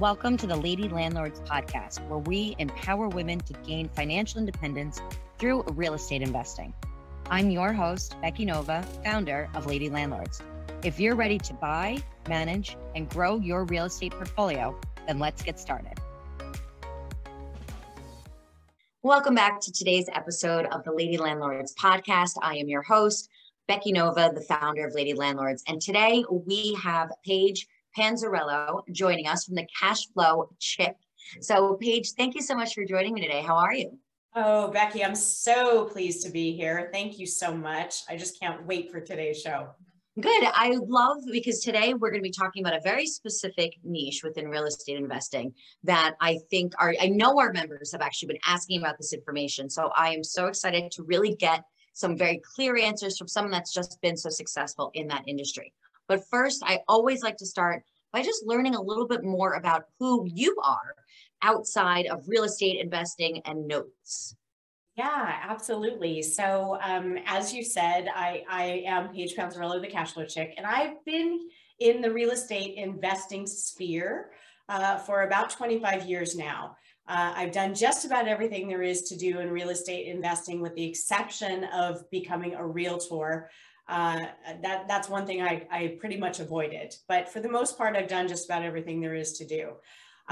Welcome to the Lady Landlords podcast, where we empower women to gain financial independence through real estate investing. I'm your host, Becky Nova, founder of Lady Landlords. If you're ready to buy, manage, and grow your real estate portfolio, then let's get started. Welcome back to today's episode of the Lady Landlords podcast. I am your host, Becky Nova, the founder of Lady Landlords. And today we have Paige Panzarello joining us from the Cash Flow Chick. So, Paige, thank you so much for joining me today. How are you? Oh, Becky, I'm so pleased to be here. Thank you so much. I just can't wait for today's show. Good. I love because today we're going to be talking about a very specific niche within real estate investing that I think our I know our members have actually been asking about this information. So I am so excited to really get some very clear answers from someone that's just been so successful in that industry. But first, I always like to start by just learning a little bit more about who you are outside of real estate investing and notes. Yeah, absolutely. So, um, as you said, I, I am Paige Panzarello, the cash flow chick, and I've been in the real estate investing sphere uh, for about 25 years now. Uh, I've done just about everything there is to do in real estate investing, with the exception of becoming a realtor. Uh, that that's one thing I, I pretty much avoided. But for the most part, I've done just about everything there is to do.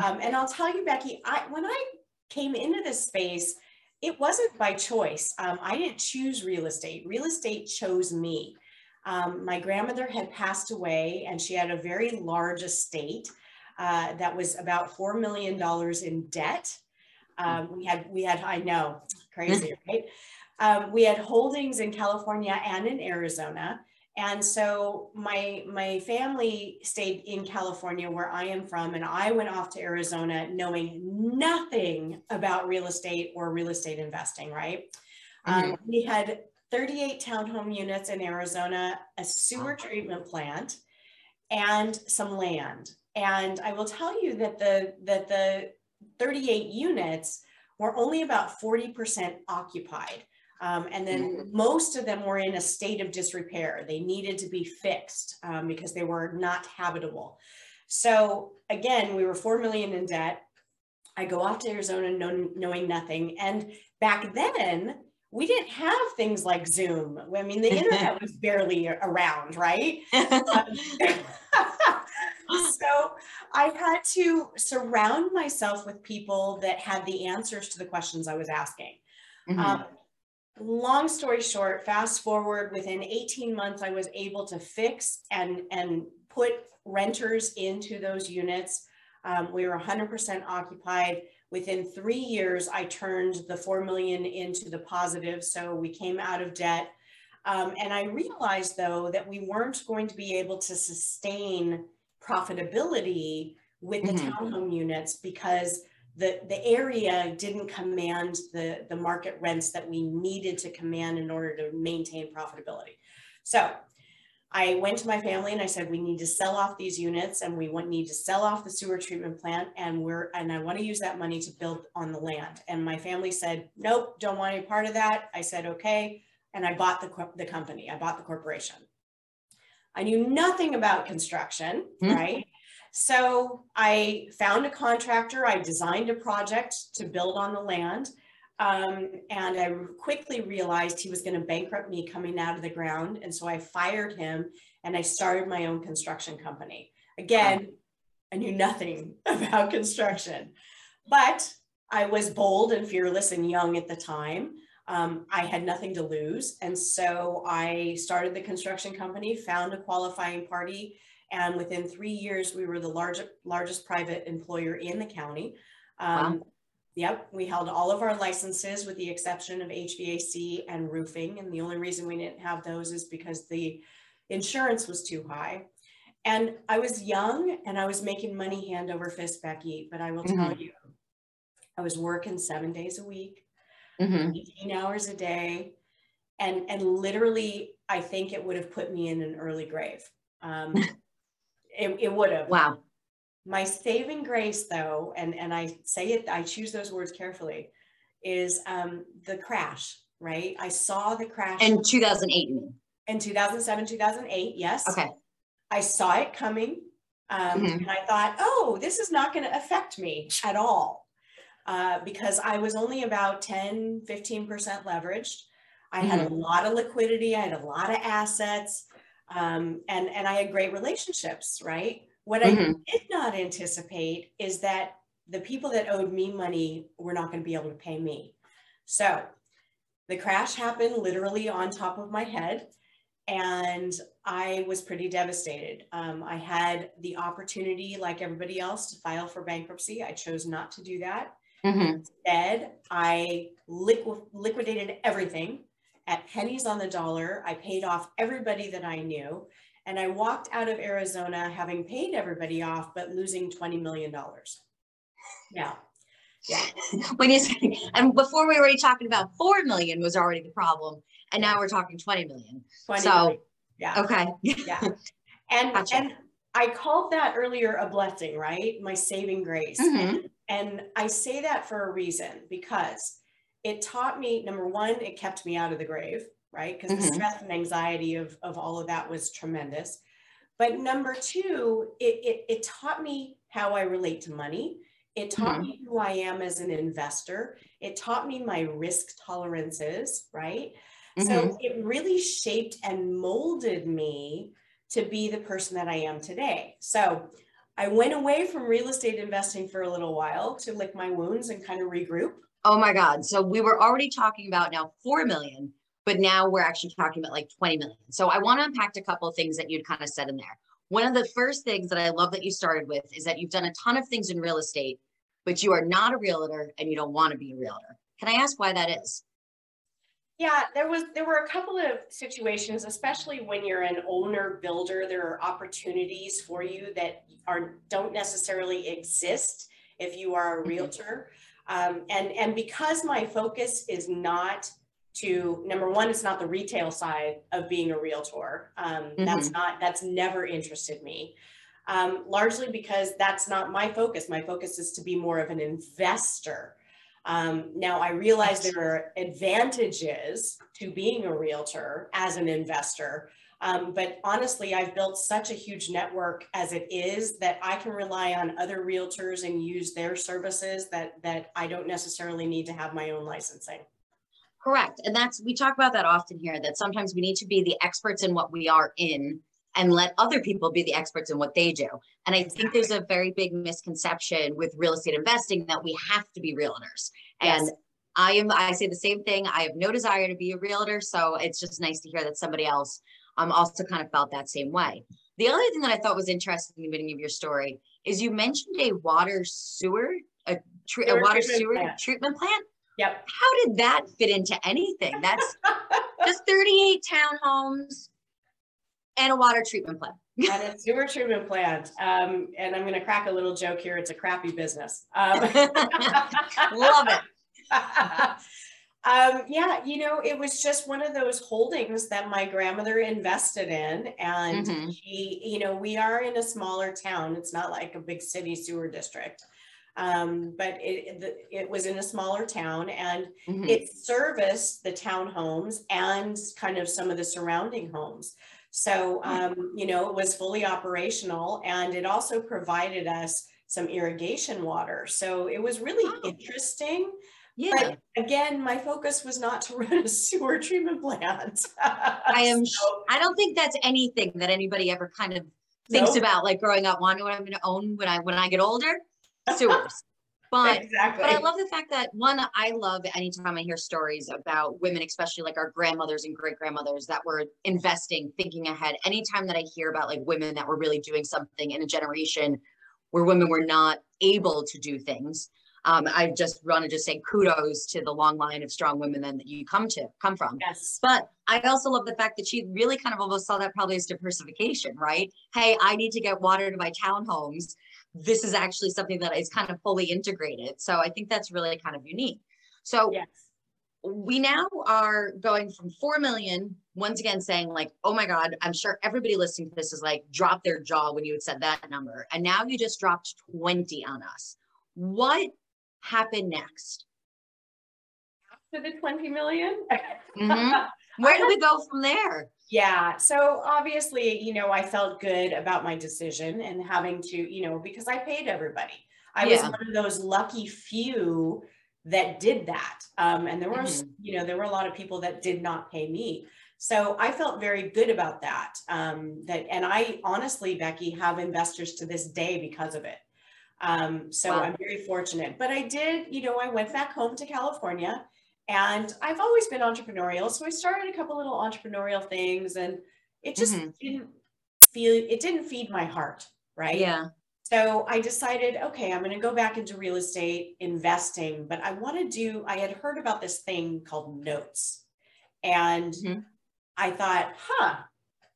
Um, and I'll tell you, Becky, I, when I came into this space, it wasn't by choice. Um, I didn't choose real estate. Real estate chose me. Um, my grandmother had passed away, and she had a very large estate uh, that was about four million dollars in debt. Um, we had we had I know crazy, right? Um, we had holdings in California and in Arizona. And so my my family stayed in California where I am from and I went off to Arizona knowing nothing about real estate or real estate investing, right? Um, mm-hmm. Um, we had 38 townhome units in Arizona, a sewer treatment plant, and some land. And I will tell you that the that the 38 units were only about 40% occupied. Um, and then mm-hmm. most of them were in a state of disrepair. They needed to be fixed um, because they were not habitable. So again, we were 4 million in debt. I go off to Arizona know, knowing nothing. And back then, we didn't have things like Zoom. I mean, the internet was barely around, right? Um, so I had to surround myself with people that had the answers to the questions I was asking. Mm-hmm. Um, long story short, fast forward within 18 months, I was able to fix and, and put renters into those units. Um, we were 100% occupied. Within three years, I turned the 4 million into the positive. So we came out of debt. Um, and I realized though that we weren't going to be able to sustain profitability with the mm-hmm. townhome units because the, the area didn't command the, the market rents that we needed to command in order to maintain profitability. So I went to my family and I said, we need to sell off these units and we want, need to sell off the sewer treatment plant and we're, and I want to use that money to build on the land. And my family said, nope, don't want any part of that. I said, okay. And I bought the, the company, I bought the corporation. I knew nothing about construction, mm-hmm. right? So I found a contractor, I designed a project to build on the land. Um, and I quickly realized he was going to bankrupt me coming out of the ground. And so I fired him and I started my own construction company. Again, I knew nothing about construction, but I was bold and fearless and young at the time. Um, I had nothing to lose. And so I started the construction company, found a qualifying party, and within three years, we were the largest, largest private employer in the county. Um, wow. Yep, we held all of our licenses with the exception of HVAC and roofing. And the only reason we didn't have those is because the insurance was too high. And I was young and I was making money hand over fist, Becky, but I will mm-hmm. tell you, I was working seven days a week, mm-hmm. 18 hours a day. And, and literally, I think it would have put me in an early grave. Um, It, it would have. Wow. My saving grace, though, and, and I say it, I choose those words carefully, is um, the crash, right? I saw the crash. In 2008. In 2007, 2008, yes. Okay. I saw it coming. Um, mm-hmm. And I thought, oh, this is not going to affect me at all uh, because I was only about 10, 15% leveraged. I mm-hmm. had a mm-hmm. lot of liquidity, I had a lot of assets, um, and, and I had great relationships, right? What mm-hmm. I did not anticipate is that the people that owed me money were not going to be able to pay me. So the crash happened literally on top of my head and I was pretty devastated. Um, I had the opportunity, like everybody else, to file for bankruptcy. I chose not to do that. Mm-hmm. Instead, I liqu- liquidated everything at pennies on the dollar. I paid off everybody that I knew. And I walked out of Arizona having paid everybody off, but losing $20 million. Yeah. Yeah. when you say, and before we were already talking about 4 million was already the problem and now we're talking 20 million. 20 so, million. yeah. Okay. yeah. And, gotcha. and I called that earlier a blessing, right? My saving grace. Mm-hmm. And, and I say that for a reason because it taught me, number one, it kept me out of the grave, right? Because mm-hmm. the stress and anxiety of, of all of that was tremendous. But number two, it, it, it taught me how I relate to money. It taught mm-hmm. me who I am as an investor. It taught me my risk tolerances, right? Mm-hmm. So it really shaped and molded me to be the person that I am today. So I went away from real estate investing for a little while to lick my wounds and kind of regroup. Oh my God. So we were already talking about now 4 million, but now we're actually talking about like 20 million. So I want to unpack a couple of things that you'd kind of said in there. One of the first things that I love that you started with is that you've done a ton of things in real estate, but you are not a realtor and you don't want to be a realtor. Can I ask why that is? Yeah, there was there were a couple of situations, especially when you're an owner builder, there are opportunities for you that are don't necessarily exist if you are a mm-hmm. realtor. Um, and and because my focus is not to number one, it's not the retail side of being a realtor. Um, mm-hmm. That's not that's never interested me. Um, largely because that's not my focus. My focus is to be more of an investor um, now, I realize there are advantages to being a realtor as an investor, um, but honestly, I've built such a huge network as it is that I can rely on other realtors and use their services that that I don't necessarily need to have my own licensing. Correct, and that's we talk about that often here. That sometimes we need to be the experts in what we are in and let other people be the experts in what they do. And I think there's a very big misconception with real estate investing that we have to be realtors. Yes. And I am I say the same thing. I have no desire to be a realtor, so it's just nice to hear that somebody else um also kind of felt that same way. The other thing that I thought was interesting in the beginning of your story is you mentioned a water sewer a, tre- a water treatment sewer plant. treatment plant. Yep. How did that fit into anything? That's just 38 townhomes, and a water treatment plant. and a sewer treatment plant. Um, and I'm going to crack a little joke here. It's a crappy business. Um, Love it. um, yeah, you know, it was just one of those holdings that my grandmother invested in. And mm-hmm. she, you know, we are in a smaller town. It's not like a big city sewer district. Um, but it, it was in a smaller town and mm-hmm. it serviced the townhomes and kind of some of the surrounding homes. So, um, you know, it was fully operational and it also provided us some irrigation water. So it was really oh. interesting. Yeah. But again, my focus was not to run a sewer treatment plant. I am, so, I don't think that's anything that anybody ever kind of thinks nope. about like growing up, wanting what I'm going to own when I, when I get older, sewers. But, exactly. but I love the fact that one, I love anytime I hear stories about women, especially like our grandmothers and great grandmothers that were investing, thinking ahead. Anytime that I hear about like women that were really doing something in a generation where women were not able to do things, um, I just want to just say kudos to the long line of strong women then that you come to come from. Yes. But I also love the fact that she really kind of almost saw that probably as diversification, right? Hey, I need to get water to my townhomes this is actually something that is kind of fully integrated. So I think that's really kind of unique. So yes. we now are going from 4 million, once again saying like, oh my God, I'm sure everybody listening to this is like, drop their jaw when you had said that number. And now you just dropped 20 on us. What happened next? After the 20 million? mm-hmm. Where do we go from there? Yeah. So obviously, you know, I felt good about my decision and having to, you know, because I paid everybody. I yeah. was one of those lucky few that did that. Um, and there was, mm-hmm. you know, there were a lot of people that did not pay me. So I felt very good about that. Um, that and I honestly, Becky, have investors to this day because of it. Um, so wow. I'm very fortunate. But I did, you know, I went back home to California and I've always been entrepreneurial. So I started a couple little entrepreneurial things and it just mm-hmm. didn't feel it didn't feed my heart, right? Yeah. So I decided, okay, I'm going to go back into real estate investing, but I want to do, I had heard about this thing called notes. And mm-hmm. I thought, huh,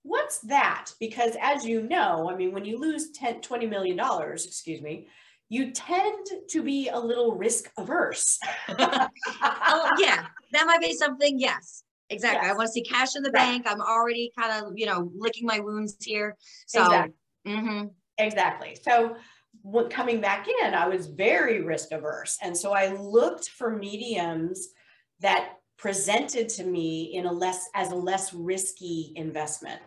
what's that? Because as you know, I mean, when you lose 10, 20 million dollars, excuse me, you tend to be a little risk averse. oh, yeah, that might be something. Yes, exactly. Yes. I want to see cash in the right. bank. I'm already kind of, you know, licking my wounds here. So, exactly. Mm-hmm. exactly. So, what, coming back in, I was very risk averse. And so I looked for mediums that presented to me in a less as a less risky investment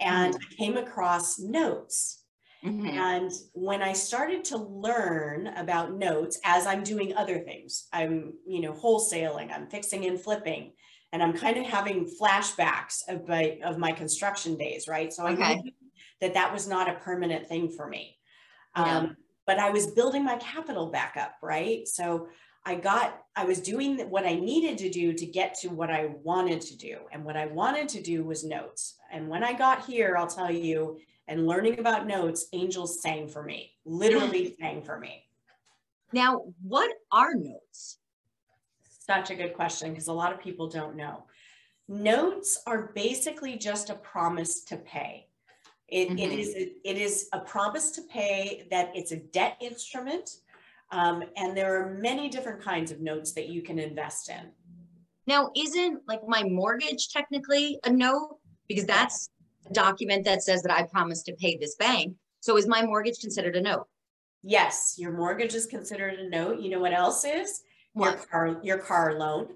and mm-hmm. i came across notes mm-hmm. and when i started to learn about notes as i'm doing other things i'm you know wholesaling i'm fixing and flipping and i'm kind of having flashbacks of my of my construction days right so okay. i knew that that was not a permanent thing for me yeah. um, but i was building my capital back up right so I got, I was doing what I needed to do to get to what I wanted to do. And what I wanted to do was notes. And when I got here, I'll tell you, and learning about notes, angels sang for me, literally sang for me. Now, what are notes? Such a good question because a lot of people don't know. Notes are basically just a promise to pay. It, mm-hmm. it is it is a promise to pay that it's a debt instrument um, and there are many different kinds of notes that you can invest in. Now, isn't like my mortgage technically a note? Because that's a document that says that I promised to pay this bank. So is my mortgage considered a note? Yes, your mortgage is considered a note. You know what else is? What? Your car, your car loan.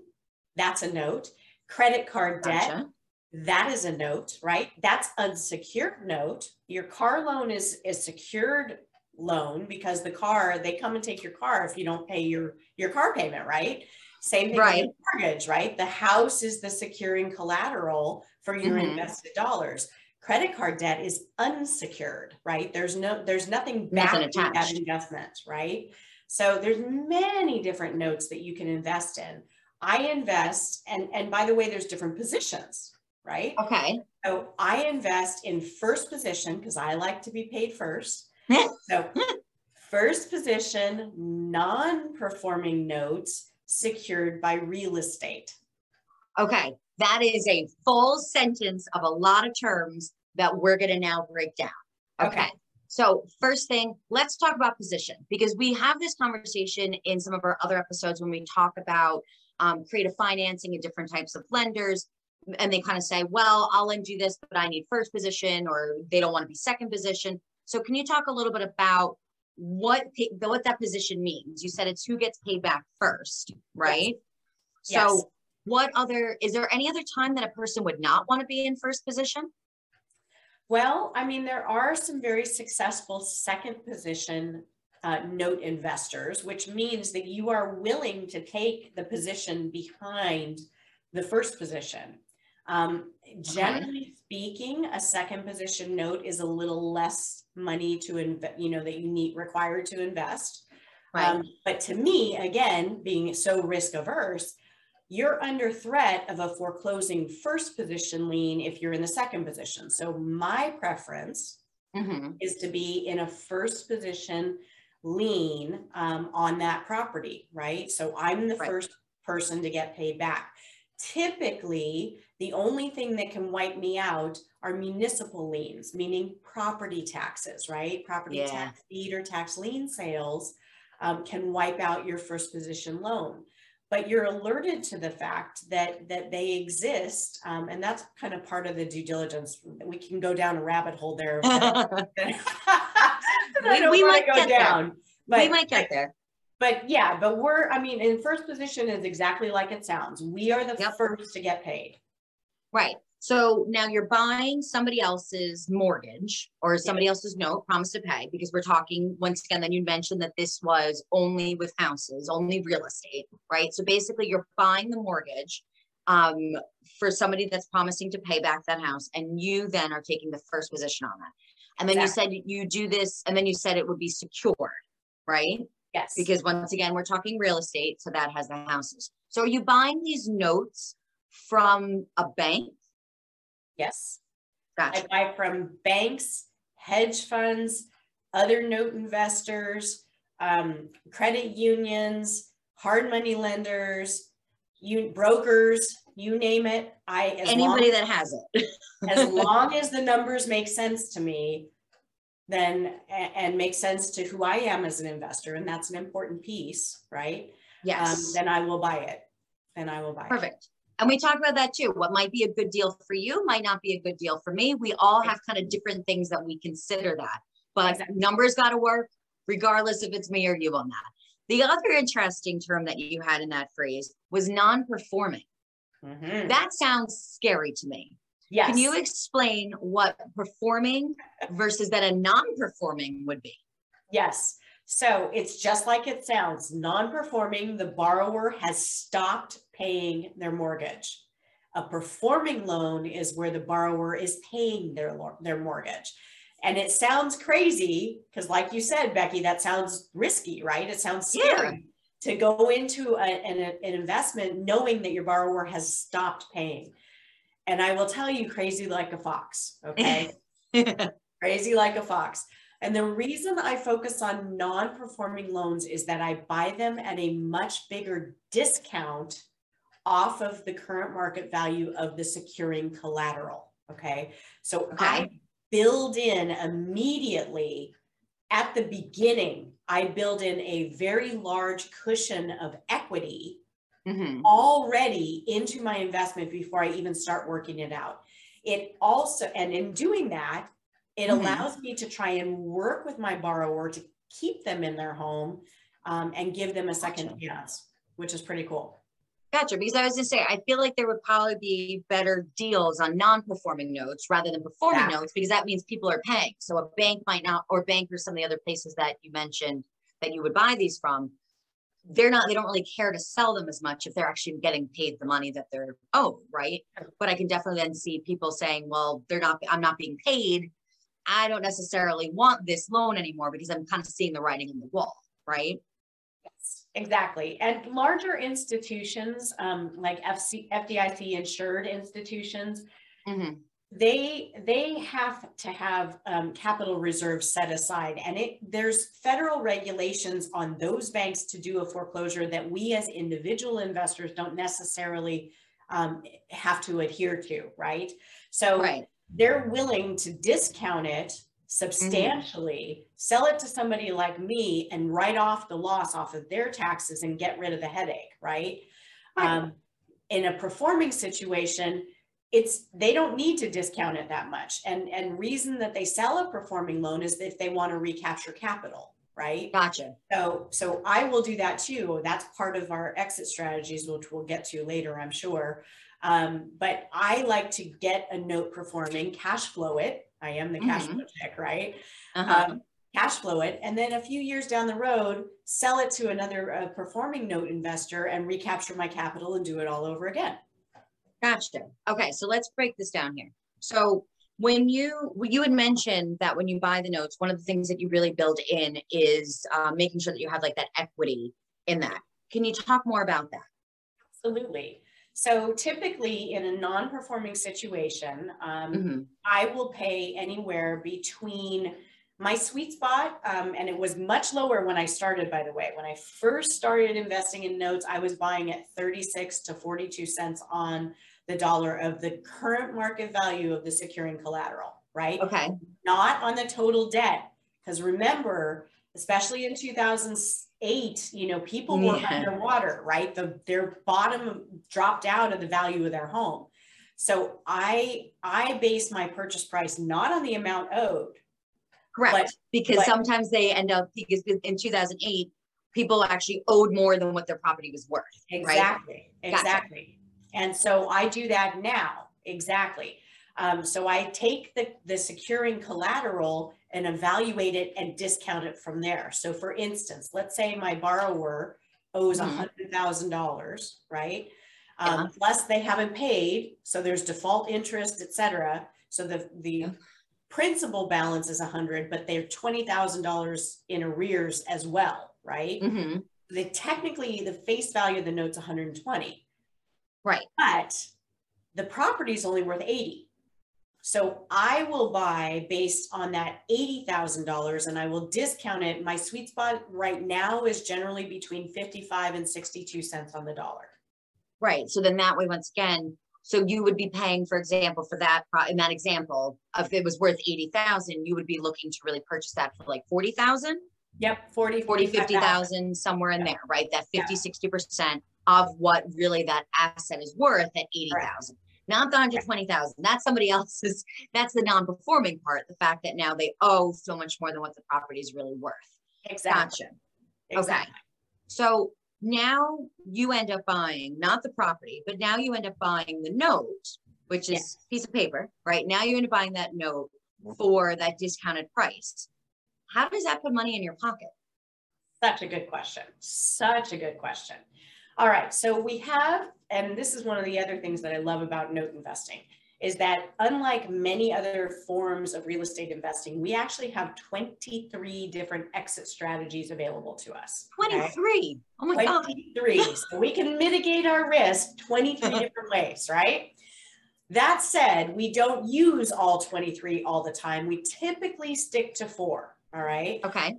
That's a note. Credit card debt. That is a note, right? That's unsecured note. Your car loan is is secured loan because the car they come and take your car if you don't pay your your car payment right same thing right. with mortgage right the house is the securing collateral for your mm-hmm. invested dollars credit card debt is unsecured right? There's no there's nothing backing that investment right? So there's many different notes that you can invest in. I invest and and by the way there's different positions right? Okay. So i invest in first position because i like to be paid first. So first position, non-performing notes secured by real estate. Okay, that is a full sentence of a lot of terms that we're going to now break down. Okay. okay. So, first thing, let's talk about position because we have this conversation in some of our other episodes when we talk about um, creative financing and different types of lenders. And they kind of say, well, I'll lend you this, but I need first position, or they don't want to be second position. So can you talk a little bit about what what that position means? You said it's who gets paid back first, right? Yes. So yes. What other is there any other time that a person would not want to be in first position? Well, I mean, there are some very successful second position uh, note investors, which means that you are willing to take the position behind the first position. Um, generally speaking, a second position note is a little less money to invest, you know, that you need required to invest. Right. Um, but to me, again, being so risk averse, you're under threat of a foreclosing first position lien if you're in the second position. So my preference mm-hmm. is to be in a first position lien um, on that property, right? So I'm the right. first person to get paid back. Typically, the only thing that can wipe me out are municipal liens, meaning property taxes, right? Property yeah. tax deed or tax lien sales um, can wipe out your first position loan. But you're alerted to the fact that that they exist, um, and that's kind of part of the due diligence. We can go down a rabbit hole there. we, we might go down. But, we might get there but yeah, but we're, I mean, in first position is exactly like it sounds. We are the yep. first to get paid. Right. So now you're buying somebody else's mortgage or somebody yeah. else's note, promise to pay, because we're talking once again, then you mentioned that this was only with houses, only real estate, right? So basically you're buying the mortgage um, for somebody that's promising to pay back that house. And you then are taking the first position on that. And then exactly. you said you do this, and then you said it would be secured, right? Yes. Because once again, we're talking real estate, so that has the houses. So are you buying these notes from a bank? Yes. Gotcha. I buy from banks, hedge funds, other note investors, um, credit unions, hard money lenders, you brokers, you name it. I anybody that has it. as long as the numbers make sense to me, then and make sense to who I am as an investor, and that's an important piece, right? Yes. Um, then I will buy it. Then I will buy Perfect. it. Perfect. And we talked about that too. What might be a good deal for you might not be a good deal for me. We all have kind of different things that we consider that. But exactly. numbers got to work, regardless if it's me or you on that. The other interesting term that you had in that phrase was non performing. Mm-hmm. That sounds scary to me. Yes. Can you explain what performing versus that a non performing would be? Yes. So it's just like it sounds non performing, the borrower has stopped paying their mortgage. A performing loan is where the borrower is paying their, their mortgage. And it sounds crazy because, like you said, Becky, that sounds risky, right? It sounds scary yeah. to go into a, an, an investment knowing that your borrower has stopped paying. And I will tell you, crazy like a fox, okay? crazy like a fox. And the reason I focus on non performing loans is that I buy them at a much bigger discount off of the current market value of the securing collateral. Okay. So okay. I build in immediately at the beginning, I build in a very large cushion of equity mm-hmm. already into my investment before I even start working it out. It also, and in doing that, it mm-hmm. allows me to try and work with my borrower to keep them in their home um, and give them a second chance, which is pretty cool. Gotcha. Because I was just saying, I feel like there would probably be better deals on non-performing notes rather than performing yeah. notes because that means people are paying. So a bank might not, or bank or some of the other places that you mentioned that you would buy these from, they're not, they don't really care to sell them as much if they're actually getting paid the money that they're owed, right? But I can definitely then see people saying, well, they're not, I'm not being paid. I don't necessarily want this loan anymore because I'm kind of seeing the writing on the wall, right? Exactly. And larger institutions um, like FC, FDIC insured institutions, mm-hmm. they they have to have um, capital reserves set aside. And it there's federal regulations on those banks to do a foreclosure that we as individual investors don't necessarily um, have to adhere to, right? So right. they're willing to discount it Mm-hmm. substantially, mm-hmm. Sell it to somebody like me and write off the loss off of their taxes and get rid of the headache, right? right. Um, in a performing situation, it's they don't need to discount it that much. And and reason that they sell a performing loan is if they want to recapture capital, right? Gotcha. So so I will do that too. That's part of our exit strategies, which we'll get to later, I'm sure. Um, but I like to get a note performing, cash flow it, I am the cash mm-hmm. flow chick, right? Uh-huh. Um, cash flow it, and then a few years down the road, sell it to another uh, performing note investor and recapture my capital and do it all over again. Gotcha. Okay, so let's break this down here. So when you you had mentioned that when you buy the notes, one of the things that you really build in is uh, making sure that you have like that equity in that. Can you talk more about that? Absolutely. So typically in a non-performing situation, um, mm-hmm. I will pay anywhere between my sweet spot, um, and it was much lower when I started, by the way. When I first started investing in notes, I was buying at 36 to 42 cents on the dollar of the current market value of the securing collateral, right? Okay. Not on the total debt. Because remember, especially in 2008, you know, people were underwater, right? The, their bottom dropped out of the value of their home. So I I base my purchase price not on the amount owed. Correct. Because sometimes they end up because in 2008 people actually owed more than what their property was worth. Exactly. Right? Exactly. Gotcha. And so I do that now exactly. Um, so I take the, the securing collateral and evaluate it and discount it from there. So for instance, let's say my borrower owes mm-hmm. $100,000, right? Um, yeah. Plus they haven't paid, so there's default interest, etc. So the, the yeah. Principal balance is 100, but they're $20,000 in arrears as well, right? Mm-hmm. The technically the face value of the note's 120. Right. But the property is only worth 80. So I will buy based on that $80,000 and I will discount it. My sweet spot right now is generally between 55 and 62 cents on the dollar. Right. So then that way, once again, so you would be paying, for example, for that in that example, if it was worth 80,000, you would be looking to really purchase that for like 40,000. Yep. 40, 40, 50,000 somewhere in there, right? That 50, yeah. 60% of what really that asset is worth at 80,000 not the 120,000. That's somebody else's, that's the non-performing part. The fact that now they owe so much more than what the property is really worth. Exactly. Gotcha. Exactly. Okay. So now you end up buying not the property, but now you end up buying the note, which is yes. piece of paper, right? Now you end up buying that note mm-hmm. for that discounted price. How does that put money in your pocket? Such a good question. Such a good question. All right, so we have, and this is one of the other things that I love about note investing, is that unlike many other forms of real estate investing, we actually have 23 different exit strategies available to us. 23. Okay? Oh my 23. God. 23. so we can mitigate our risk 23 different ways, right? That said, we don't use all 23 all the time. We typically stick to four. All right. Okay.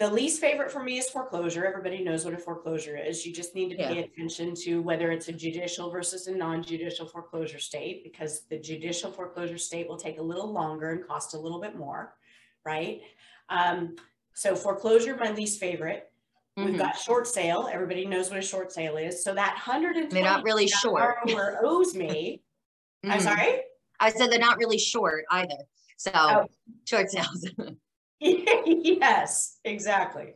The least favorite for me is foreclosure. Everybody knows what a foreclosure is. You just need to pay yeah. attention to whether it's a judicial versus a non-judicial foreclosure state because the judicial foreclosure state will take a little longer and cost a little bit more, right? Um, so foreclosure, my least favorite. Mm-hmm. We've got short sale. Everybody knows what a short sale is. So that 120 they're not really short. Borrower owes me. mm-hmm. I'm sorry. I said they're not really short either. So oh. short sales. yes, exactly.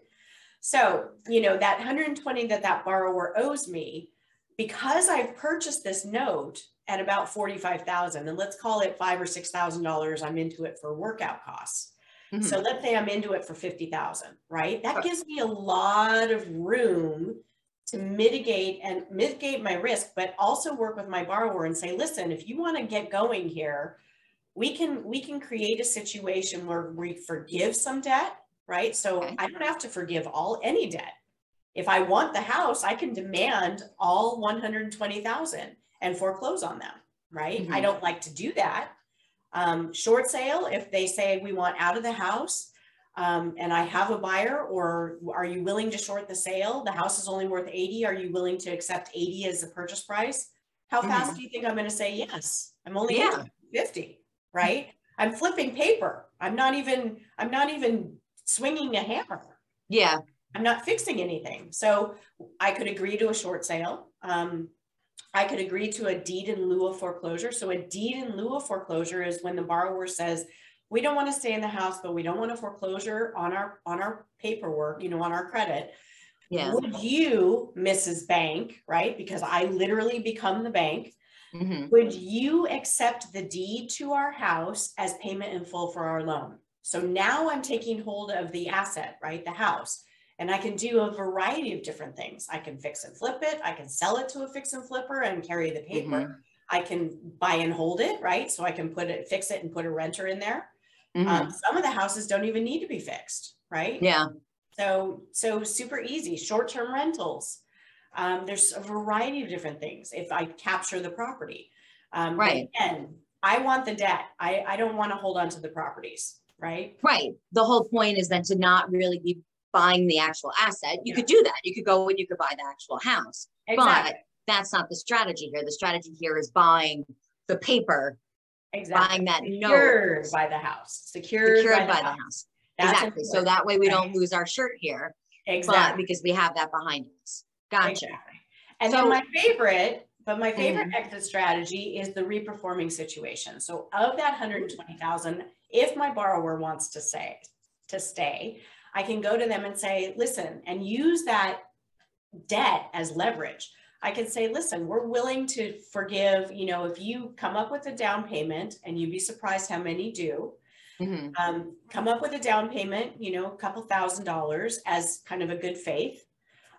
So, you know, that 120 that that borrower owes me, because I've purchased this note at about 45,000 and let's call it five or $6,000, I'm into it for workout costs. Mm-hmm. So let's say I'm into it for 50,000, right? That gives me a lot of room to mitigate and mitigate my risk, but also work with my borrower and say, listen, if you want to get going here, we can we can create a situation where we forgive some debt right so okay. i don't have to forgive all any debt if i want the house i can demand all 120000 and foreclose on them right mm-hmm. i don't like to do that um, short sale if they say we want out of the house um, and i have a buyer or are you willing to short the sale the house is only worth 80 are you willing to accept 80 as the purchase price how mm-hmm. fast do you think i'm going to say yes i'm only yeah. 50 right? I'm flipping paper. I'm not even, I'm not even swinging a hammer. Yeah. I'm not fixing anything. So I could agree to a short sale. Um, I could agree to a deed in lieu of foreclosure. So a deed in lieu of foreclosure is when the borrower says, we don't want to stay in the house, but we don't want a foreclosure on our on our paperwork, you know, on our credit. Yeah. Would you, Mrs. Bank, right? Because I literally become the bank. Mm-hmm. Would you accept the deed to our house as payment in full for our loan? So now I'm taking hold of the asset, right? The house. And I can do a variety of different things. I can fix and flip it. I can sell it to a fix and flipper and carry the paper. Mm-hmm. I can buy and hold it, right? So I can put it, fix it and put a renter in there. Mm-hmm. Um, some of the houses don't even need to be fixed, right? Yeah. So, so super easy. Short-term rentals. Um, there's a variety of different things if I capture the property. Um, right. And I want the debt. I, I don't want to hold on to the properties. Right. Right. The whole point is then to not really be buying the actual asset. You yeah. could do that. You could go and you could buy the actual house. Exactly. But that's not the strategy here. The strategy here is buying the paper, exactly. buying that Secured note. by the house. Secured, Secured by, by the, house. house. Exactly. Important. So that way we don't lose our shirt here. Exactly. because we have that behind us. Gotcha. And so, then my favorite, but my favorite mm-hmm. exit strategy is the reperforming situation. So of that 120,000, if my borrower wants to say to stay, I can go to them and say, listen, and use that debt as leverage. I can say, listen, we're willing to forgive, you know, if you come up with a down payment and you'd be surprised how many do, mm-hmm. um, come up with a down payment, you know, a couple thousand dollars as kind of a good faith.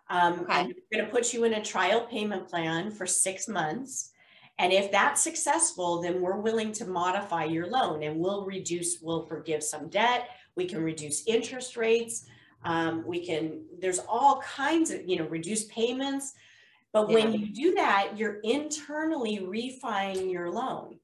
Um, okay. We're going to put you in a trial payment plan for six months. And if that's successful, then we're willing to modify your loan and we'll reduce, we'll forgive some debt. We can reduce interest rates. Um, we can, there's all kinds of, you know, reduce payments. But yeah. when you do that, you're internally refining your loan.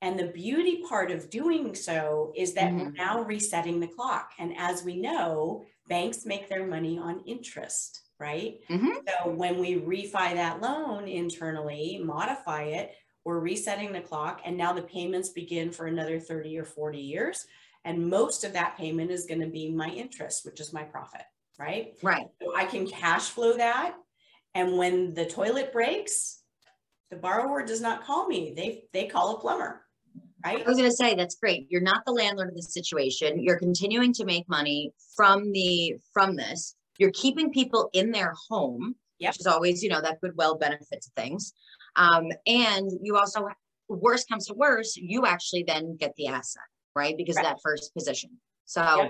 And the beauty part of doing so is that mm-hmm. we're now resetting the clock. And as we know, banks make their money on interest, right? Mm-hmm. So when we refi that loan internally, modify it, we're resetting the clock. And now the payments begin for another 30 or 40 years. And most of that payment is going to be my interest, which is my profit, right? Right. So I can cash flow that. And when the toilet breaks, the borrower does not call me. They they call a plumber. Right? I was going to say that's great. You're not the landlord of the situation. You're continuing to make money from the from this. You're keeping people in their home, yep. which is always, you know, that goodwill benefits things. Um, and you also, worst comes to worst, you actually then get the asset right? Because right. of that first position. So yeah.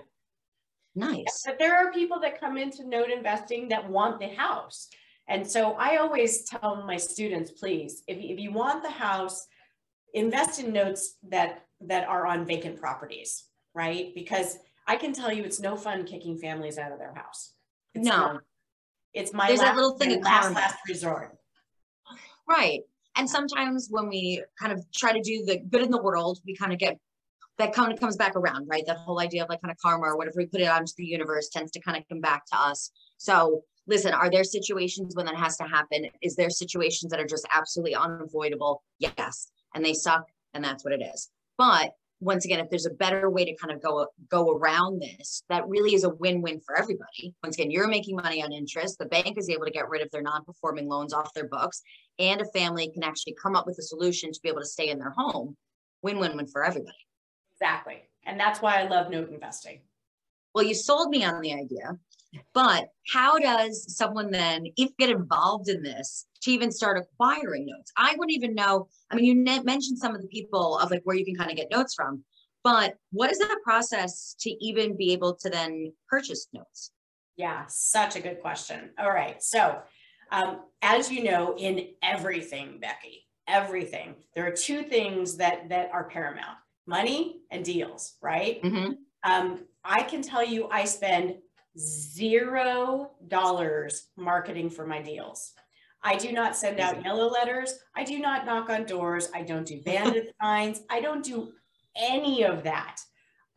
nice. But there are people that come into note investing that want the house. And so I always tell my students, please, if, if you want the house, invest in notes that that are on vacant properties, right? Because I can tell you it's no fun kicking families out of their house. It's no. Not. It's my There's last, that little thing of last, last resort. Right. And sometimes when we kind of try to do the good in the world, we kind of get that kind of comes back around, right? That whole idea of like kind of karma or whatever we put it onto the universe tends to kind of come back to us. So listen, are there situations when that has to happen? Is there situations that are just absolutely unavoidable? Yes. And they suck and that's what it is. But once again, if there's a better way to kind of go go around this, that really is a win-win for everybody. Once again, you're making money on interest. The bank is able to get rid of their non-performing loans off their books, and a family can actually come up with a solution to be able to stay in their home. Win-win-win for everybody. Exactly. And that's why I love note investing. Well, you sold me on the idea, but how does someone then, if get involved in this, to even start acquiring notes? I wouldn't even know. I mean, you mentioned some of the people of like where you can kind of get notes from, but what is that process to even be able to then purchase notes? Yeah, such a good question. All right. So, um, as you know, in everything, Becky, everything, there are two things that that are paramount money and deals, right? Mm-hmm. Um, I can tell you I spend zero dollars marketing for my deals. I do not send out yellow letters. I do not knock on doors. I don't do bandit signs. I don't do any of that.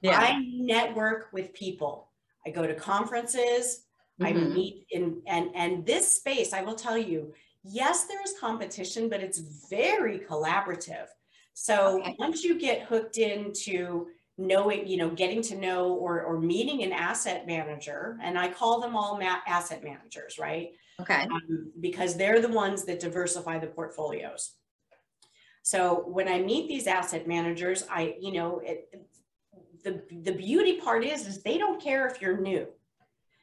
Yeah. I network with people. I go to conferences. Mm-hmm. I meet in and and this space, I will tell you, yes, there is competition, but it's very collaborative. So okay. once you get hooked into knowing, you know, getting to know or, or meeting an asset manager, and I call them all ma- asset managers, right? Okay. Um, because they're the ones that diversify the portfolios. So when I meet these asset managers, I, you know, it, the, the beauty part is, is they don't care if you're new.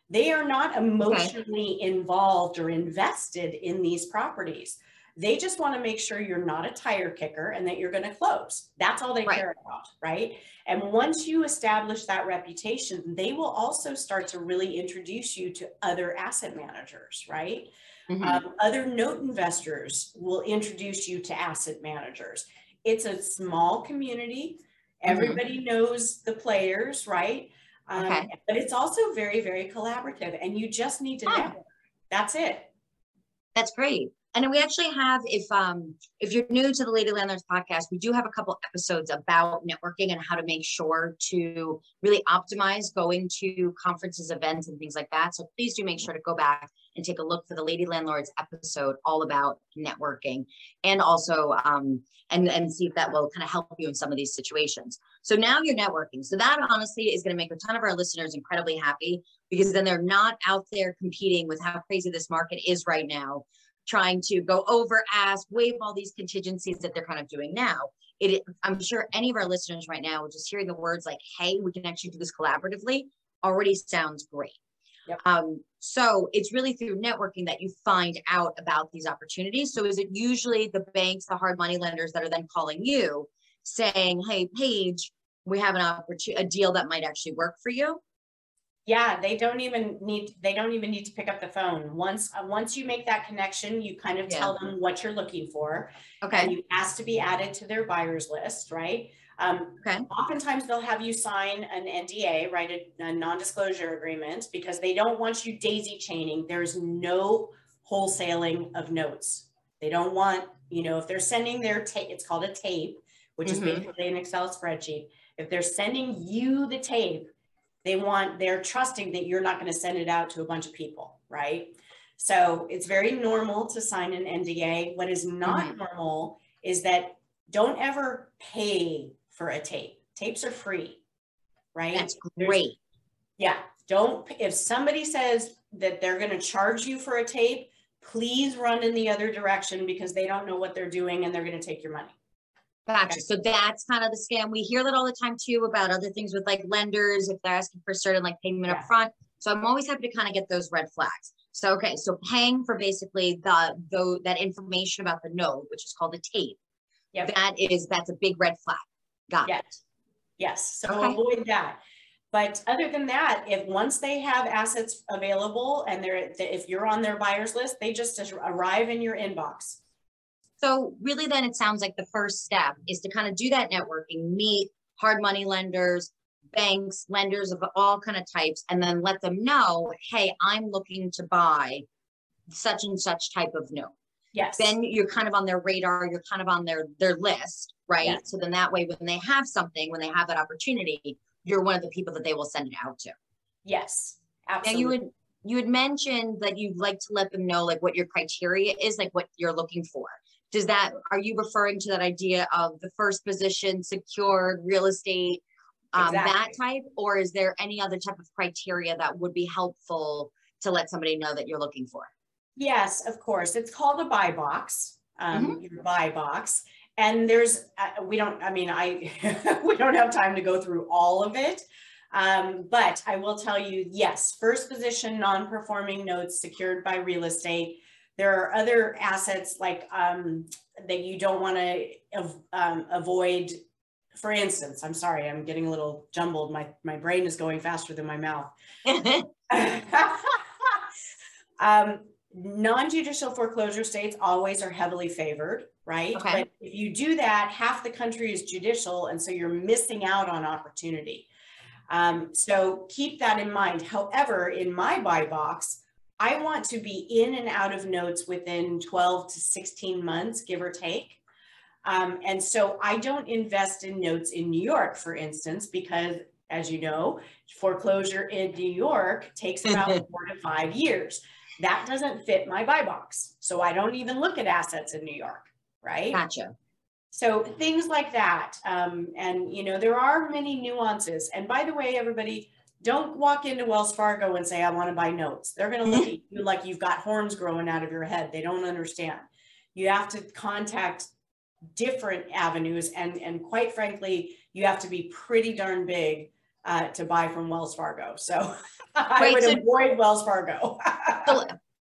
They are not emotionally okay. involved or invested in these properties. They just want to make sure you're not a tire kicker and that you're going to close. That's all they right. care about, right? And once you establish that reputation, they will also start to really introduce you to other asset managers, right? Mm-hmm. Um, other note investors will introduce you to asset managers. It's a small community. Mm-hmm. Everybody mm-hmm. knows the players, right? Um, okay. But it's also very, very collaborative, and you just need to oh. network. That's it. That's great and we actually have if um if you're new to the lady landlords podcast we do have a couple episodes about networking and how to make sure to really optimize going to conferences events and things like that. So please do make sure to go back and take a look for the lady landlords episode all about networking and also um and and see if that will kind of help you in some of these situations. So now you're networking. So that honestly is going to make a ton of our listeners incredibly happy because then they're not out there competing with how crazy this market is right now trying to go over, ask, waive all these contingencies that they're kind of doing now. It, I'm sure any of our listeners right now, just hearing the words like, hey, we can actually do this collaboratively already sounds great. Yep. Um, so it's really through networking that you find out about these opportunities. So is it usually the banks, the hard money lenders that are then calling you saying, Hey, Paige, we have an opportunity, a deal that might actually work for you? Yeah, they don't even need they don't even need to pick up the phone. Once uh, once you make that connection, you kind of yeah. tell them what you're looking for. Okay. And you ask to be added to their buyers list, right? Um, okay. Oftentimes they'll have you sign an NDA, right, a, a non-disclosure agreement, because they don't want you daisy chaining. There's no wholesaling of notes. They don't want, you know, if they're sending their tape, it's called a tape, which mm-hmm. is basically an Excel spreadsheet. If they're sending you the tape, they want, they're trusting that you're not going to send it out to a bunch of people, right? So it's very normal to sign an NDA. What is not mm-hmm. normal is that don't ever pay for a tape. Tapes are free, right? That's great. There's, yeah. Don't, if somebody says that they're going to charge you for a tape, please run in the other direction because they don't know what they're doing and they're going to take your money. Gotcha. Okay. So that's kind of the scam. We hear that all the time too about other things with like lenders if they're asking for certain like payment yeah. up front. So I'm always happy to kind of get those red flags. So okay, so paying for basically the the that information about the note, which is called a tape. Yep. That is that's a big red flag. Got yes. it. Yes. So okay. avoid that. But other than that, if once they have assets available and they're if you're on their buyers list, they just arrive in your inbox. So really then it sounds like the first step is to kind of do that networking, meet hard money lenders, banks, lenders of all kind of types, and then let them know, hey, I'm looking to buy such and such type of note. Yes. Then you're kind of on their radar, you're kind of on their their list, right? Yes. So then that way when they have something, when they have that opportunity, you're one of the people that they will send it out to. Yes. Absolutely. Now you would you had mentioned that you'd like to let them know like what your criteria is, like what you're looking for does that are you referring to that idea of the first position secured real estate um, exactly. that type? Or is there any other type of criteria that would be helpful to let somebody know that you're looking for? Yes of course. It's called a buy box um, mm-hmm. your buy box. And there's uh, we don't i mean i we don't have time to go through all of it. Um, but i will tell you yes first position non-performing notes secured by real estate there are other assets like um, that you don't want to um, avoid. For instance, I'm sorry, I'm getting a little jumbled. My my brain is going faster than my mouth. um, non-judicial foreclosure states always are heavily favored, right? Okay. But if you do that, half the country is judicial, and so you're missing out on opportunity. Um, so keep that in mind. However, in my buy box, I want to be in and out of notes within 12 to 16 months, give or take. Um, and so I don't invest in notes in New York, for instance, because as you know, foreclosure in New York takes about four to five years. That doesn't fit my buy box. So I don't even look at assets in New York, right? Gotcha. So things like that. Um, and, you know, there are many nuances. And by the way, everybody, don't walk into Wells Fargo and say, I want to buy notes. They're going to look at you like you've got horns growing out of your head. They don't understand. You have to contact different avenues. And, and quite frankly, you have to be pretty darn big uh, to buy from Wells Fargo. So I would so, avoid Wells Fargo.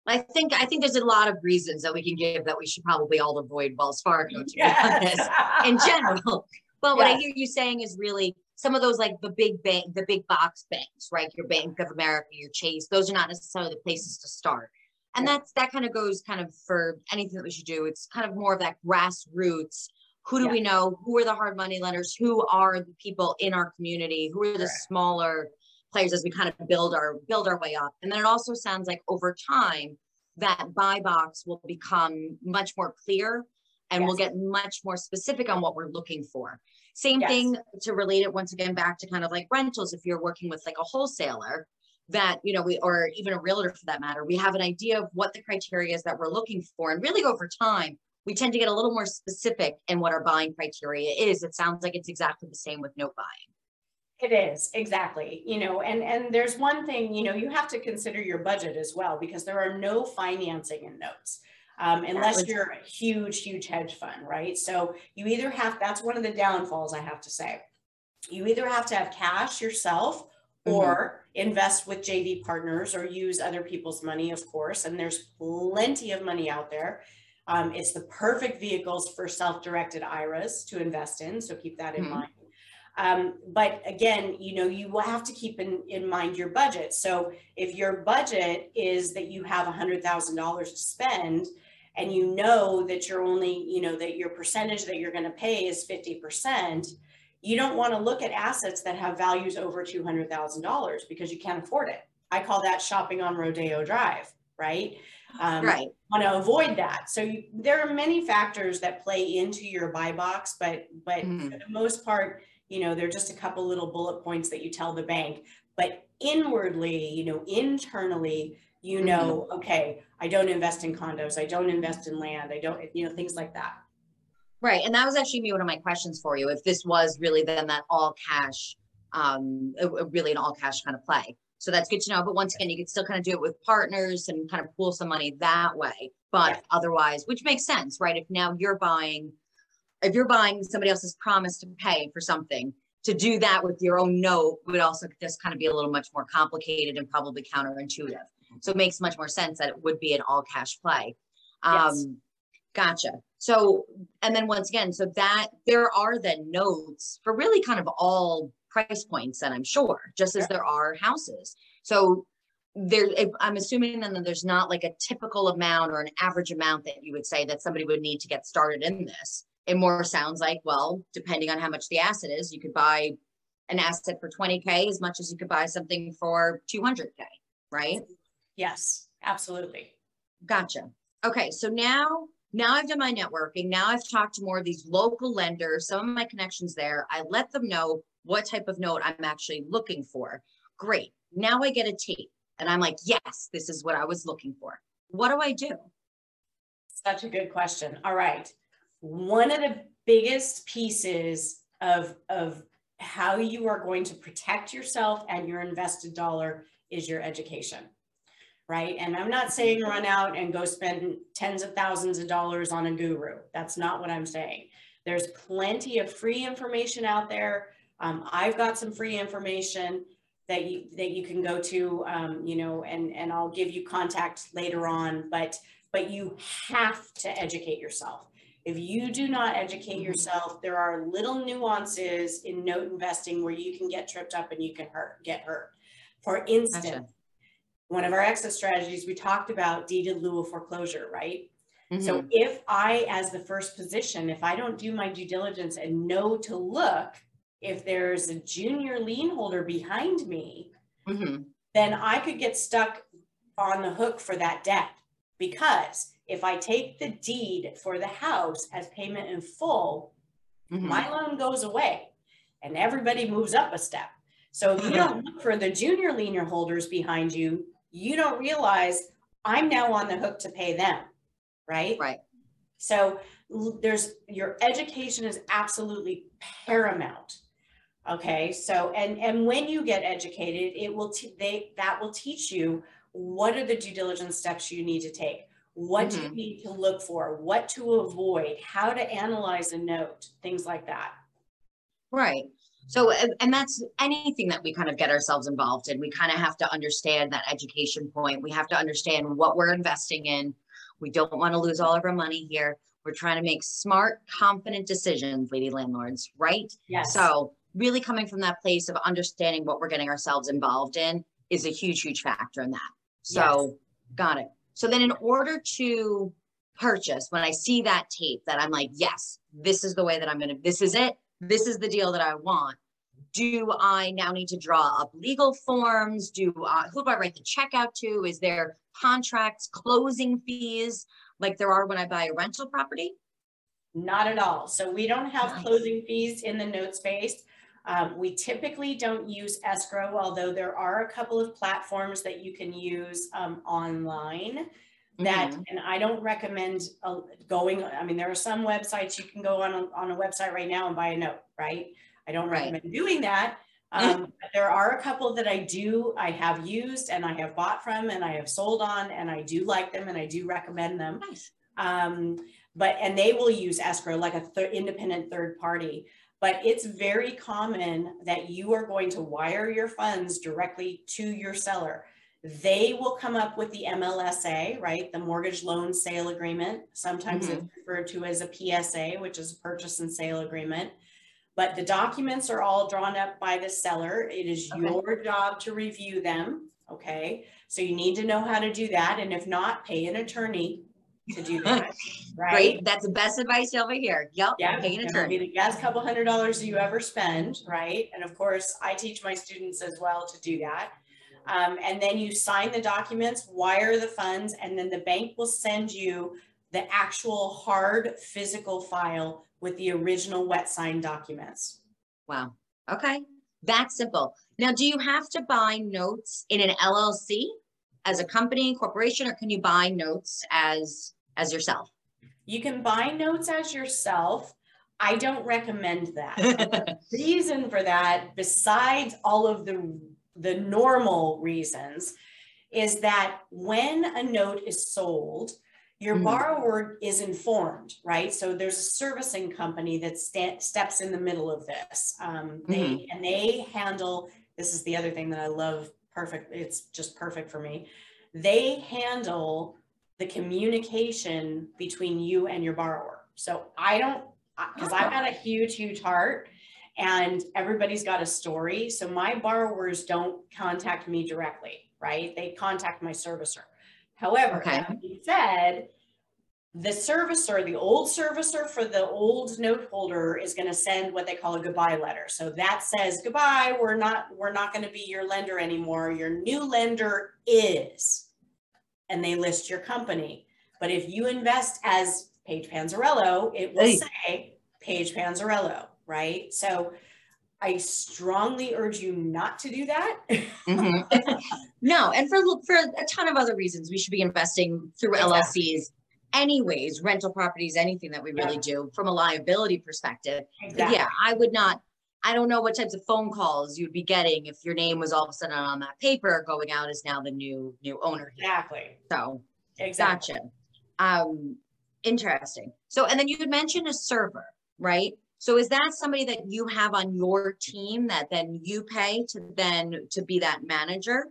I think I think there's a lot of reasons that we can give that we should probably all avoid Wells Fargo to yes. be honest in general. But what. I hear you saying is really some of those like the big bank, the big box banks, right? Your Bank of America, your Chase, those are not necessarily the places to start. And that's that kind of goes kind of for anything that we should do. It's kind of more of that grassroots. Who do yeah. we know? Who are the hard money lenders? Who are the people in our community? Who are the smaller players as we kind of build our build our way up? And then it also sounds like over time that buy box will become much more clear and yes. we'll get much more specific on what we're looking for. Same yes. thing to relate it once again back to kind of like rentals. If you're working with like a wholesaler, that you know we or even a realtor for that matter, we have an idea of what the criteria is that we're looking for, and really over time we tend to get a little more specific in what our buying criteria is. It sounds like it's exactly the same with note buying. It is exactly, you know, and and there's one thing, you know, you have to consider your budget as well because there are no financing in notes um, unless you're a huge, huge hedge fund, right? So you either have, that's one of the downfalls I have to say. You either have to have cash yourself mm-hmm. or invest with JV partners or use other people's money, of course. And there's plenty of money out there. Um, it's the perfect vehicles for self-directed IRAs to invest in. So keep that in mm-hmm. mind. Um, but again, you know, you will have to keep in, in mind your budget. So if your budget is that you have $100,000 to spend and you know that you're only, you know, that your percentage that you're going to pay is 50%, you don't want to look at assets that have values over $200,000 because you can't afford it. I call that shopping on Rodeo Drive, right? Um, right. Want to avoid that. So you, there are many factors that play into your buy box, but but mm-hmm. for the most part, you know, they're just a couple little bullet points that you tell the bank. But inwardly, you know, internally, you know, mm-hmm. okay, I don't invest in condos, I don't invest in land, I don't, you know, things like that. Right. And that was actually me one of my questions for you. If this was really then that all cash, um, really an all cash kind of play. So that's good to know. But once again, you can still kind of do it with partners and kind of pool some money that way. But yeah. otherwise, which makes sense, right? If now you're buying, if you're buying somebody else's promise to pay for something, to do that with your own note would also just kind of be a little much more complicated and probably counterintuitive. So it makes much more sense that it would be an all cash play. Um, yes. Gotcha. So, and then once again, so that there are then notes for really kind of all price points, and I'm sure, just as there are houses. So there, I'm assuming then that there's not like a typical amount or an average amount that you would say that somebody would need to get started in this. It more sounds like, well, depending on how much the asset is, you could buy an asset for 20K as much as you could buy something for 200K, right? Yes, absolutely. Gotcha. Okay, so now now I've done my networking. Now I've talked to more of these local lenders, some of my connections there. I let them know what type of note I'm actually looking for. Great. Now I get a tape and I'm like, yes, this is what I was looking for. What do I do? Such a good question. All right. One of the biggest pieces of, of how you are going to protect yourself and your invested dollar is your education right? And I'm not saying run out and go spend tens of thousands of dollars on a guru. That's not what I'm saying. There's plenty of free information out there. Um, I've got some free information that you that you can go to, um, you know, and and I'll give you contact later on. But but you have to educate yourself. If you do not educate mm-hmm. yourself, there are little nuances in note investing where you can get tripped up and you can hurt, get hurt. For instance, gotcha one of our exit strategies, we talked about deed in lieu of foreclosure, right? Mm-hmm. So if I, as the first position, if I don't do my due diligence and know to look if there's a junior lien holder behind me, mm-hmm. then I could get stuck on the hook for that debt. Because if I take the deed for the house as payment in full, mm-hmm. my loan goes away and everybody moves up a step. So if you don't look for the junior lien holders behind you, you don't realize I'm now on the hook to pay them, right? Right. So there's your education is absolutely paramount. Okay. So and and when you get educated, it will t- they that will teach you what are the due diligence steps you need to take. What mm-hmm. do you mm-hmm. need to look for? What to avoid? How to analyze a note? Things like that. Right. So, uh, and that's anything that we kind of get ourselves involved in. We kind of have to understand that education point. We have to understand what we're investing in. We don't want to lose all of our money here. We're trying to make smart, confident decisions, lady landlords, right? Yes. So, really coming from that place of understanding what we're getting ourselves involved in is a huge, huge factor in that. So, yes. got it. So, then in order to purchase, when I see that tape, that I'm like, yes, this is the way that I'm going to, this is it this is the deal that I want. Do I now need to draw up legal forms? Do uh, who do I write the check out to? Is there contracts, closing fees like there are when I buy a rental property? Not at all. So we don't have nice. closing fees in the note space. Um, we typically don't use escrow, although there are a couple of platforms that you can use um, online that mm-hmm. and i don't recommend uh, going i mean there are some websites you can go on a, on a website right now and buy a note right i don't right. recommend doing that um, there are a couple that i do i have used and i have bought from and i have sold on and i do like them and i do recommend them nice. um, but and they will use escrow like a th- independent third party but it's very common that you are going to wire your funds directly to your seller. They will come up with the MLSA, right? The mortgage loan sale agreement. Sometimes mm-hmm. it's referred to as a PSA, which is a purchase and sale agreement. But the documents are all drawn up by the seller. It is okay. your job to review them. Okay. So you need to know how to do that. And if not, pay an attorney to do that. right. Great. That's the best advice over here. Yep. Yeah. Pay an attorney. Be the best couple hundred dollars you ever spend. Right. And of course, I teach my students as well to do that. Um, and then you sign the documents, wire the funds, and then the bank will send you the actual hard physical file with the original wet sign documents. Wow. Okay. That's simple. Now, do you have to buy notes in an LLC as a company, corporation, or can you buy notes as as yourself? You can buy notes as yourself. I don't recommend that. the reason for that, besides all of the the normal reasons, is that when a note is sold, your mm-hmm. borrower is informed, right? So there's a servicing company that st- steps in the middle of this. Um, they mm-hmm. and they handle. This is the other thing that I love. Perfect. It's just perfect for me. They handle the communication between you and your borrower. So I don't because I've got a huge, huge heart and everybody's got a story. So my borrowers don't contact me directly, right? They contact my servicer. However, okay. that being said, the servicer, the old servicer for the old note holder is going to send what they call a goodbye letter. So that says goodbye, we're not we're not going to be your lender anymore. Your new lender is and they list your company. But if you invest as Paige Panzarello, it will hey. say Paige Panzarello, right? So I strongly urge you not to do that. mm-hmm. no, and for for a ton of other reasons, we should be investing through exactly. LLCs anyways, rental properties, anything that we really yeah. do from a liability perspective. Exactly. Yeah, I would not I don't know what types of phone calls you'd be getting if your name was all of a sudden on that paper going out as now the new new owner. Exactly. So exactly. Gotcha. Um, interesting. So and then you had mentioned a server, right? So is that somebody that you have on your team that then you pay to then to be that manager?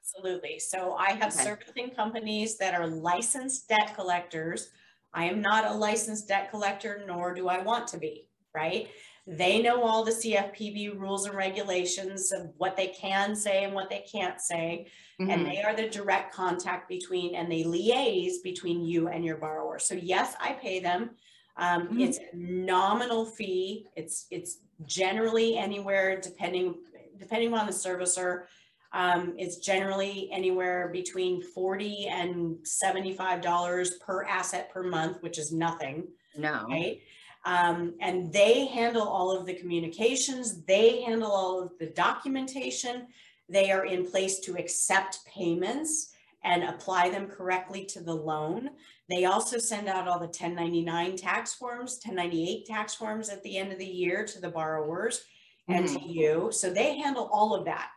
Absolutely. So I have okay. servicing companies that are licensed debt collectors. I am not a licensed debt collector, nor do I want to be, right? They know all the CFPB rules and regulations of what they can say and what they can't say. Mm-hmm. And they are the direct contact between and they liaise between you and your borrower. So yes, I pay them. Um, mm-hmm. It's a nominal fee. It's it's generally anywhere depending depending on the servicer. Um, it's generally anywhere between 40 and $75 per asset per month, which is nothing. No. Right. Um, and they handle all of the communications, they handle all of the documentation, they are in place to accept payments and apply them correctly to the loan. They also send out all the 1099 tax forms, 1098 tax forms at the end of the year to the borrowers mm-hmm. and to mm-hmm. you. So they handle all of that.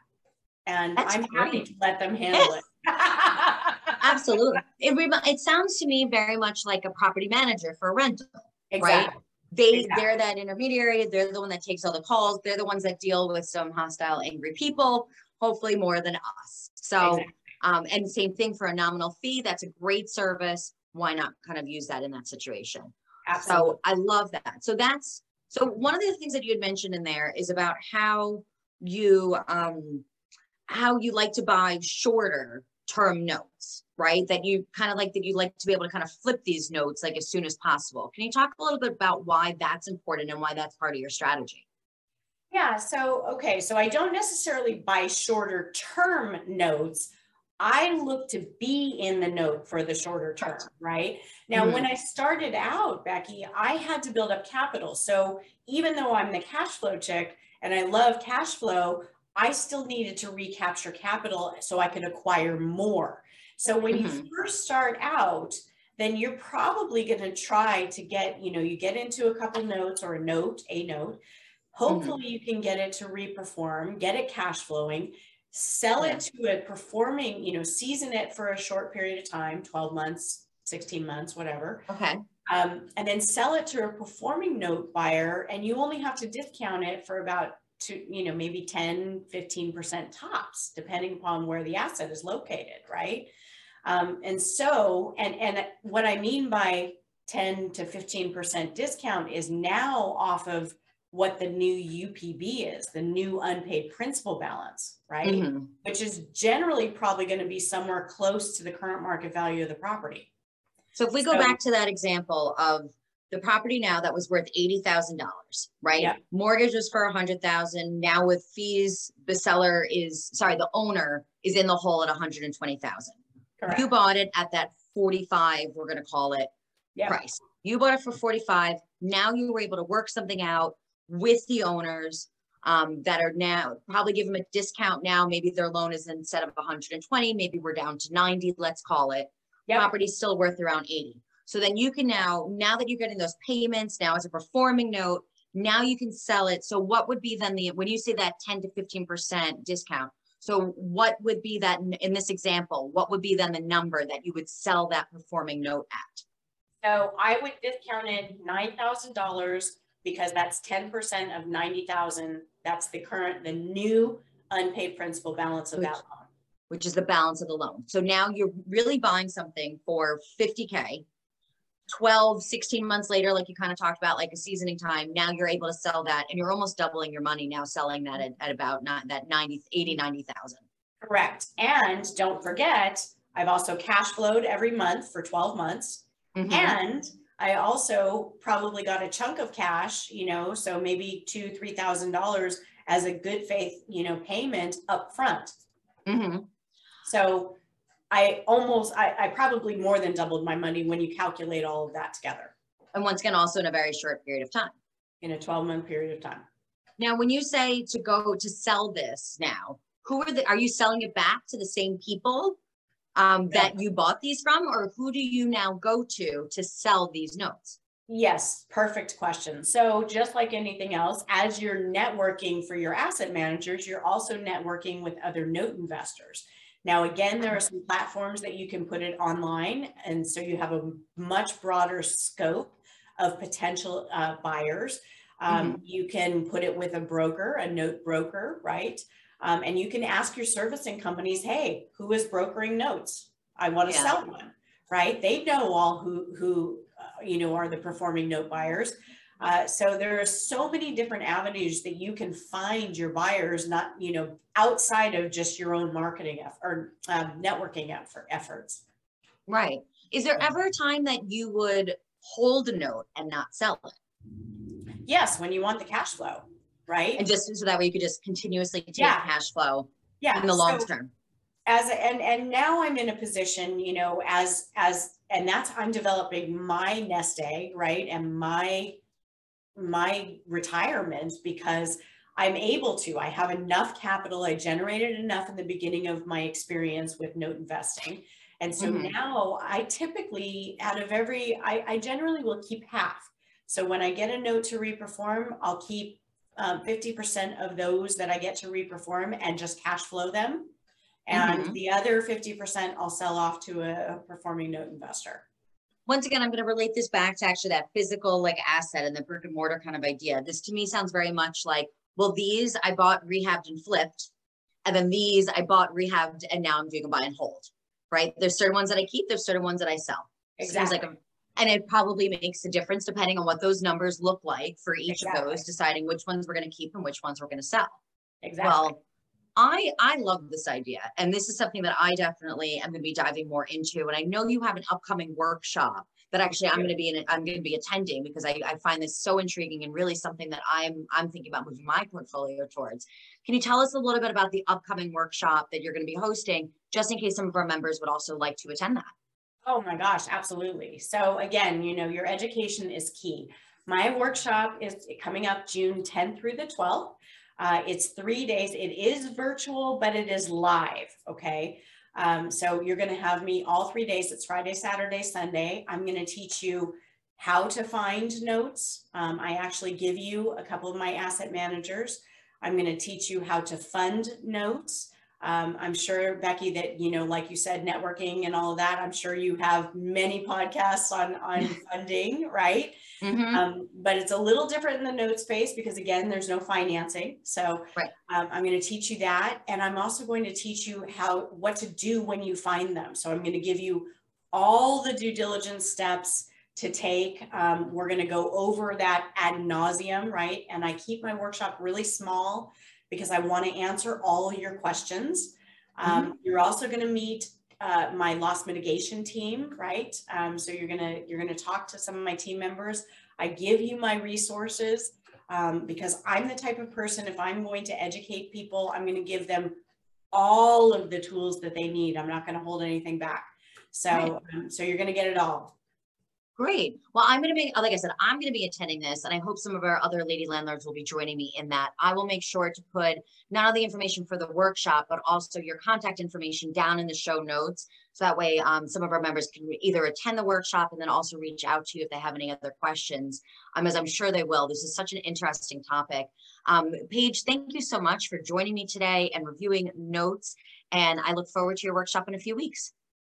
And That's I'm great. happy to let them handle it. Absolutely. It, it sounds to me very much like a property manager for a rental, exactly. right? they they're that intermediary they're the one that takes all the calls they're the ones that deal with some hostile angry people hopefully more than us so exactly. Um, and same thing for a nominal fee that's a great service why not kind of use that in that situation Absolutely. so i love that so that's so one of the things that you had mentioned in there is about how you um how you like to buy shorter term notes right? That you kind of like that you like to be able to kind of flip these notes like as soon as possible. Can you talk a little bit about why that's important and why that's part of your strategy? Yeah, so okay, so I don't necessarily buy shorter term notes. I look to be in the note for the shorter term, right? Now, mm-hmm. when I started out, Becky, I had to build up capital. So even though I'm the cash flow chick and I love cash flow, I still needed to recapture capital so I could acquire more. So when mm-hmm. you first start out, then you're probably going to try to get, you know, you get into a couple notes or a note, a note. Hopefully mm-hmm. you can get it to reperform, get it cash flowing, sell it to a performing, you know, season it for a short period of time, 12 months, 16 months, whatever. Okay. Um, and then sell it to a performing note buyer and you only have to discount it for about to, you know, maybe 10, 15% tops, depending upon where the asset is located, right? Um, and so, and, and what I mean by 10 to 15% discount is now off of what the new UPB is, the new unpaid principal balance, right? Mm-hmm. Which is generally probably going to be somewhere close to the current market value of the property. So if we go back to that example of the property now that was worth $80,000, right? Yeah. Mortgage was for 100,000. Now with fees, the seller is, sorry, the owner is in the hole at 120,000. You bought it at that 45, we're going to call it yep. price. You bought it for 45. Now you were able to work something out with the owners um, that are now probably give them a discount now. Maybe their loan is instead of 120, maybe we're down to 90, let's call it. Yep. Property's still worth around 80. So then you can now, now that you're getting those payments, now as a performing note, now you can sell it. So what would be then the, when you say that 10 to 15% discount, so what would be that in this example, what would be then the number that you would sell that performing note at? So I would discount it $9,000 because that's 10% of 90,000. That's the current, the new unpaid principal balance of which, that loan. Which is the balance of the loan. So now you're really buying something for 50K 12, 16 months later, like you kind of talked about, like a seasoning time, now you're able to sell that and you're almost doubling your money now selling that at, at about not that 90, 80, 90,000. Correct. And don't forget, I've also cash flowed every month for 12 months. Mm-hmm. And I also probably got a chunk of cash, you know, so maybe two, three thousand dollars as a good faith, you know, payment up front. Mm-hmm. So I almost, I, I probably more than doubled my money when you calculate all of that together. And once again, also in a very short period of time. In a 12 month period of time. Now, when you say to go to sell this now, who are the, are you selling it back to the same people um, that you bought these from, or who do you now go to to sell these notes? Yes, perfect question. So, just like anything else, as you're networking for your asset managers, you're also networking with other note investors. Now, again, there are some platforms that you can put it online. And so you have a much broader scope of potential uh, buyers. Um, mm-hmm. You can put it with a broker, a note broker, right? Um, and you can ask your servicing companies, hey, who is brokering notes? I want to yeah. sell one, right? They know all who, who uh, you know, are the performing note buyers. Uh, so there are so many different avenues that you can find your buyers, not you know outside of just your own marketing effort or um, networking effort efforts. Right. Is there ever a time that you would hold a note and not sell it? Yes, when you want the cash flow, right? And just so that way you could just continuously take yeah. cash flow yeah. in the long so, term. As and and now I'm in a position, you know, as as and that's I'm developing my nest egg, right? And my my retirement because I'm able to. I have enough capital. I generated enough in the beginning of my experience with note investing. And so mm-hmm. now I typically, out of every, I, I, generally will keep half. So when I get a note to reperform, I'll keep um, 50% of those that I get to reperform and just cash flow them. And mm-hmm. the other 50% I'll sell off to a, a performing note investor once again, I'm going to relate this back to actually that physical like asset and the brick and mortar kind of idea. This to me sounds very much like, well, these I bought, rehabbed, and flipped. And then these I bought, rehabbed, and now I'm doing a buy and hold, right? There's certain ones that I keep, there's certain ones that I sell. Exactly. Seems like a, and it probably makes a difference depending on what those numbers look like for each exactly. of those, deciding which ones we're going to keep and which ones we're going to sell. Exactly. Well, I I love this idea, and this is something that I definitely am going to be diving more into. And I know you have an upcoming workshop that actually I'm going to be in. I'm going to be attending because I, I find this so intriguing and really something that I'm I'm thinking about moving my portfolio towards. Can you tell us a little bit about the upcoming workshop that you're going to be hosting, just in case some of our members would also like to attend that? Oh my gosh, absolutely. So again, you know, your education is key. My workshop is coming up June 10th through the 12th. Uh, it's three days. It is virtual, but it is live. Okay. Um, so you're going to have me all three days. It's Friday, Saturday, Sunday. I'm going to teach you how to find notes. Um, I actually give you a couple of my asset managers. I'm going to teach you how to fund notes. Um, I'm sure, Becky, that, you know, like you said, networking and all of that, I'm sure you have many podcasts on, on funding, right? Mm-hmm. Um, but it's a little different in the note space because, again, there's no financing. So right. um, I'm going to teach you that. And I'm also going to teach you how, what to do when you find them. So I'm going to give you all the due diligence steps to take. Um, we're going to go over that ad nauseum, right? And I keep my workshop really small because I want to answer all your questions. Um, mm-hmm. You're also going to meet uh, my loss mitigation team, right? Um, so you're gonna you're gonna talk to some of my team members. I give you my resources um, because I'm the type of person. If I'm going to educate people, I'm going to give them all of the tools that they need. I'm not going to hold anything back. So right. Um, so you're going to get it all. Great. Well, I'm going to be, like I said, I'm going to be attending this, and I hope some of our other lady landlords will be joining me in that. I will make sure to put not only the information for the workshop, but also your contact information down in the show notes. So that way, um, some of our members can either attend the workshop and then also reach out to you if they have any other questions, um, as I'm sure they will. This is such an interesting topic. Um, Paige, thank you so much for joining me today and reviewing notes. And I look forward to your workshop in a few weeks.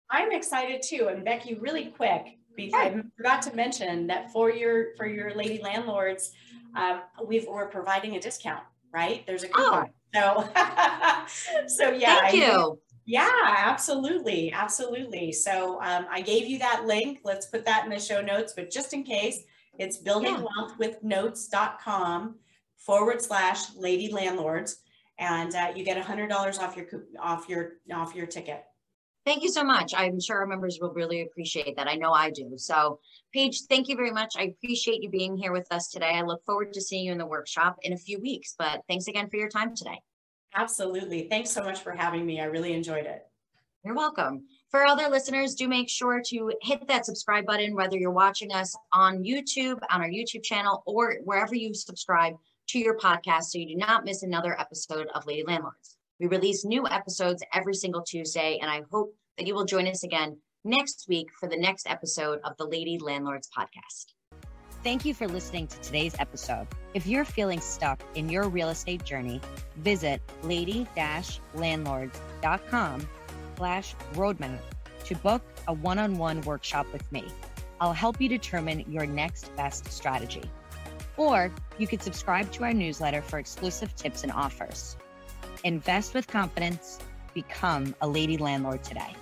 I'm excited too. And Becky, really quick, because I forgot to mention that for your for your lady landlords, um, we've we're providing a discount, right? There's a coupon. Oh. So so yeah. Thank you. Yeah, absolutely. Absolutely. So um, I gave you that link. Let's put that in the show notes, but just in case, it's buildingwealthwithnotes.com forward slash lady landlords. And uh, you get a hundred dollars off your off your off your ticket. Thank you so much. I'm sure our members will really appreciate that. I know I do. So, Paige, thank you very much. I appreciate you being here with us today. I look forward to seeing you in the workshop in a few weeks. But thanks again for your time today. Absolutely. Thanks so much for having me. I really enjoyed it. You're welcome. For other listeners, do make sure to hit that subscribe button, whether you're watching us on YouTube, on our YouTube channel, or wherever you subscribe to your podcast so you do not miss another episode of Lady Landlords. We release new episodes every single Tuesday, and I hope that you will join us again next week for the next episode of the Lady Landlords podcast. Thank you for listening to today's episode. If you're feeling stuck in your real estate journey, visit lady-landlords.com slash roadmap to book a one-on-one workshop with me. I'll help you determine your next best strategy. Or you could subscribe to our newsletter for exclusive tips and offers. Invest with confidence. Become a lady landlord today.